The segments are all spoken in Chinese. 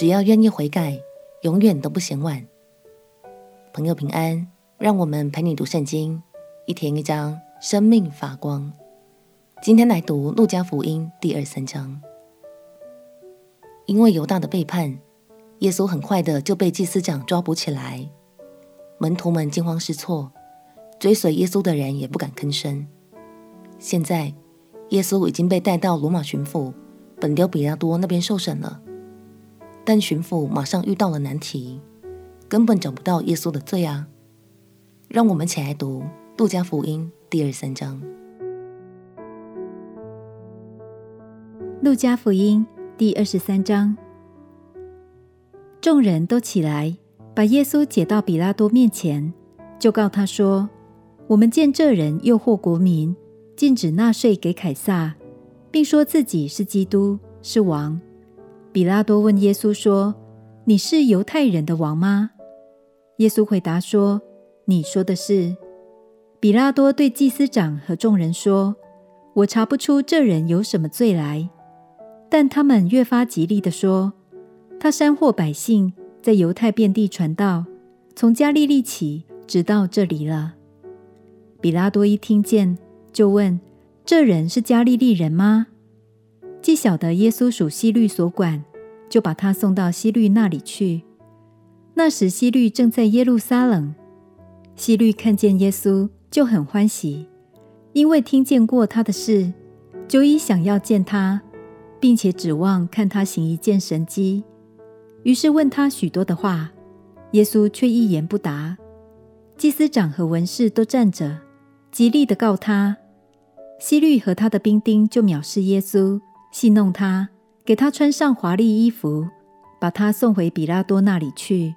只要愿意悔改，永远都不嫌晚。朋友平安，让我们陪你读圣经，一天一章，生命发光。今天来读路加福音第二三章。因为犹大的背叛，耶稣很快的就被祭司长抓捕起来，门徒们惊慌失措，追随耶稣的人也不敢吭声。现在，耶稣已经被带到罗马巡抚本丢彼拉多那边受审了。但巡抚马上遇到了难题，根本找不到耶稣的罪啊！让我们起来读《路加福音》第二三章。《路加福音》第二十三章，众人都起来，把耶稣解到比拉多面前，就告他说：“我们见这人诱惑国民，禁止纳税给凯撒，并说自己是基督，是王。”比拉多问耶稣说：“你是犹太人的王吗？”耶稣回答说：“你说的是。”比拉多对祭司长和众人说：“我查不出这人有什么罪来。”但他们越发极力地说：“他煽惑百姓，在犹太遍地传道，从加利利起，直到这里了。”比拉多一听见，就问：“这人是加利利人吗？”既晓得耶稣属希律所管，就把他送到希律那里去。那时希律正在耶路撒冷。希律看见耶稣，就很欢喜，因为听见过他的事，久已想要见他，并且指望看他行一件神迹。于是问他许多的话，耶稣却一言不答。祭司长和文士都站着，极力的告他。希律和他的兵丁就藐视耶稣。戏弄他，给他穿上华丽衣服，把他送回彼拉多那里去。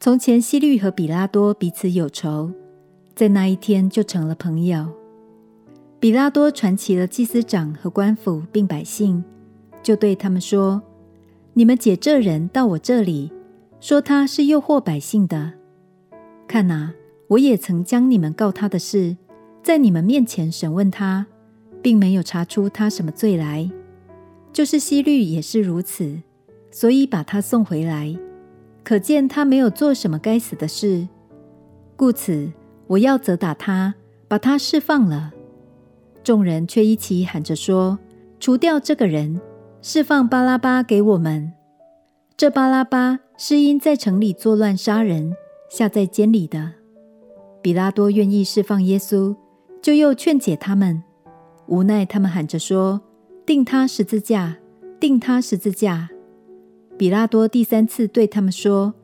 从前西律和彼拉多彼此有仇，在那一天就成了朋友。彼拉多传齐了祭司长和官府并百姓，就对他们说：“你们解这人到我这里，说他是诱惑百姓的。看哪，我也曾将你们告他的事，在你们面前审问他，并没有查出他什么罪来。”就是希律也是如此，所以把他送回来，可见他没有做什么该死的事，故此我要责打他，把他释放了。众人却一起喊着说：“除掉这个人，释放巴拉巴给我们。”这巴拉巴是因在城里作乱杀人，下在监里的。彼拉多愿意释放耶稣，就又劝解他们，无奈他们喊着说。钉他十字架，钉他十字架。彼拉多第三次对他们说：“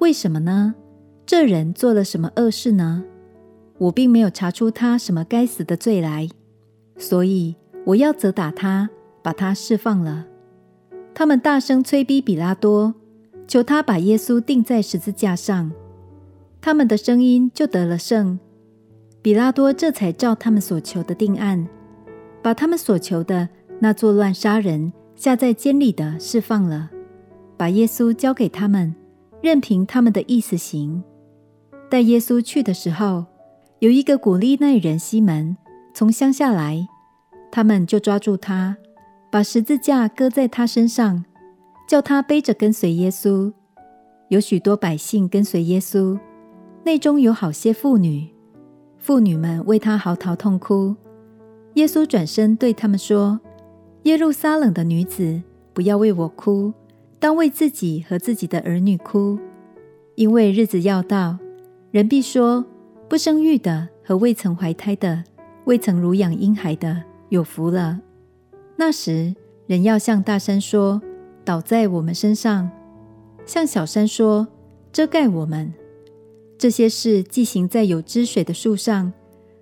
为什么呢？这人做了什么恶事呢？我并没有查出他什么该死的罪来，所以我要责打他，把他释放了。”他们大声催逼彼拉多，求他把耶稣钉在十字架上。他们的声音就得了胜。彼拉多这才照他们所求的定案，把他们所求的。那作乱杀人、下在监里的释放了，把耶稣交给他们，任凭他们的意思行。带耶稣去的时候，有一个古利奈人西门从乡下来，他们就抓住他，把十字架搁在他身上，叫他背着跟随耶稣。有许多百姓跟随耶稣，内中有好些妇女，妇女们为他嚎啕痛哭。耶稣转身对他们说。耶路撒冷的女子，不要为我哭，当为自己和自己的儿女哭，因为日子要到，人必说：不生育的和未曾怀胎的，未曾乳养婴孩的，有福了。那时，人要向大山说：倒在我们身上；向小山说：遮盖我们。这些事既行在有汁水的树上，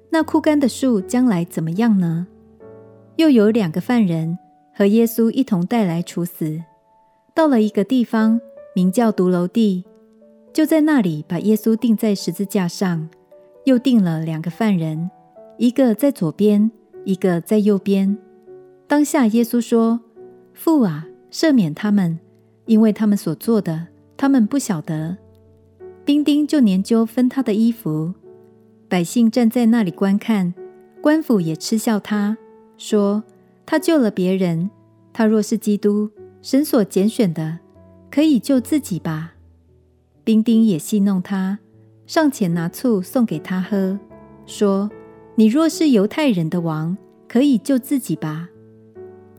那枯干的树将来怎么样呢？又有两个犯人和耶稣一同带来处死，到了一个地方，名叫髑髅地，就在那里把耶稣钉在十字架上，又钉了两个犯人，一个在左边，一个在右边。当下耶稣说：“父啊，赦免他们，因为他们所做的，他们不晓得。”兵丁就研究分他的衣服，百姓站在那里观看，官府也嗤笑他。说他救了别人，他若是基督，神所拣选的，可以救自己吧。”兵丁也戏弄他，上前拿醋送给他喝，说：“你若是犹太人的王，可以救自己吧。”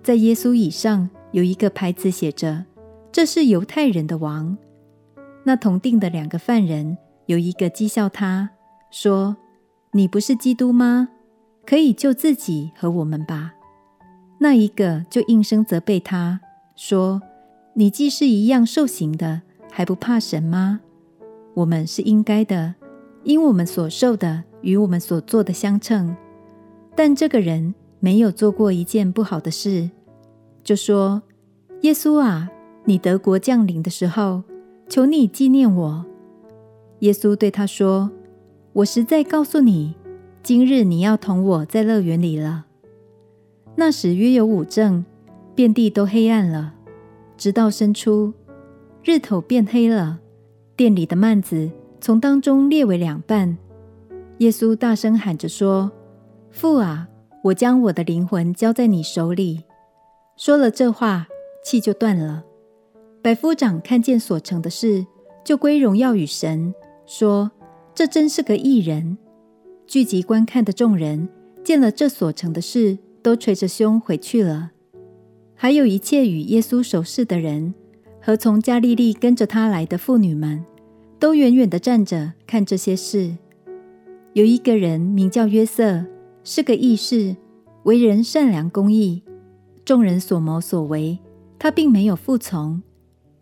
在耶稣以上有一个牌子写着：“这是犹太人的王。”那同定的两个犯人有一个讥笑他，说：“你不是基督吗？可以救自己和我们吧。”那一个就应声责备他说：“你既是一样受刑的。”还不怕神吗？我们是应该的，因我们所受的与我们所做的相称。但这个人没有做过一件不好的事，就说：“耶稣啊，你得国降临的时候，求你纪念我。”耶稣对他说：“我实在告诉你，今日你要同我在乐园里了。”那时约有五正，遍地都黑暗了，直到申初。日头变黑了，殿里的幔子从当中裂为两半。耶稣大声喊着说：“父啊，我将我的灵魂交在你手里。”说了这话，气就断了。百夫长看见所成的事，就归荣耀与神，说：“这真是个异人。”聚集观看的众人见了这所成的事，都捶着胸回去了。还有一切与耶稣熟识的人。和从加利利跟着他来的妇女们，都远远地站着看这些事。有一个人名叫约瑟，是个义士，为人善良公义。众人所谋所为，他并没有服从。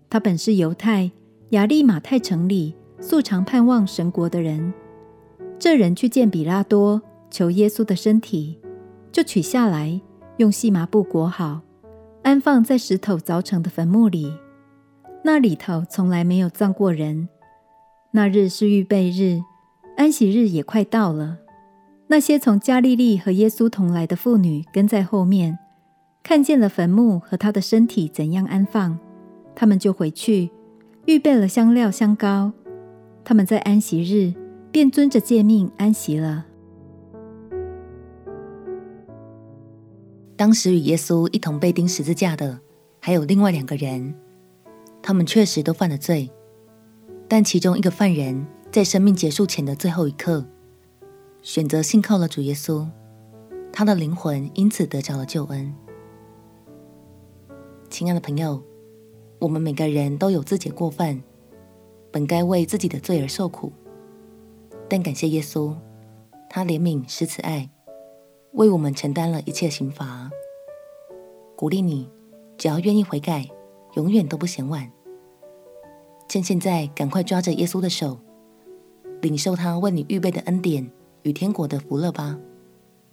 他本是犹太雅利马太城里素常盼望神国的人。这人去见比拉多，求耶稣的身体，就取下来，用细麻布裹好，安放在石头凿成的坟墓里。那里头从来没有葬过人。那日是预备日，安息日也快到了。那些从加利利和耶稣同来的妇女跟在后面，看见了坟墓和他的身体怎样安放，他们就回去预备了香料香膏。他们在安息日便遵着诫命安息了。当时与耶稣一同被钉十字架的，还有另外两个人。他们确实都犯了罪，但其中一个犯人在生命结束前的最后一刻，选择信靠了主耶稣，他的灵魂因此得着了救恩。亲爱的朋友，我们每个人都有自己的过犯，本该为自己的罪而受苦，但感谢耶稣，他怜悯施慈爱，为我们承担了一切刑罚。鼓励你，只要愿意悔改。永远都不嫌晚。趁现在，赶快抓着耶稣的手，领受他为你预备的恩典与天国的福乐吧。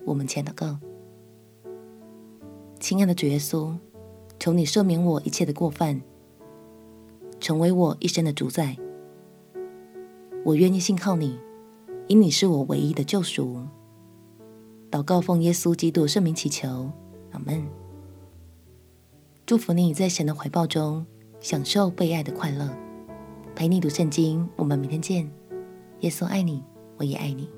我们前祷告，亲爱的主耶稣，求你赦免我一切的过犯，成为我一生的主宰。我愿意信靠你，因你是我唯一的救赎。祷告奉耶稣基督圣名祈求，阿门。祝福你在神的怀抱中享受被爱的快乐。陪你读圣经，我们明天见。耶稣爱你，我也爱你。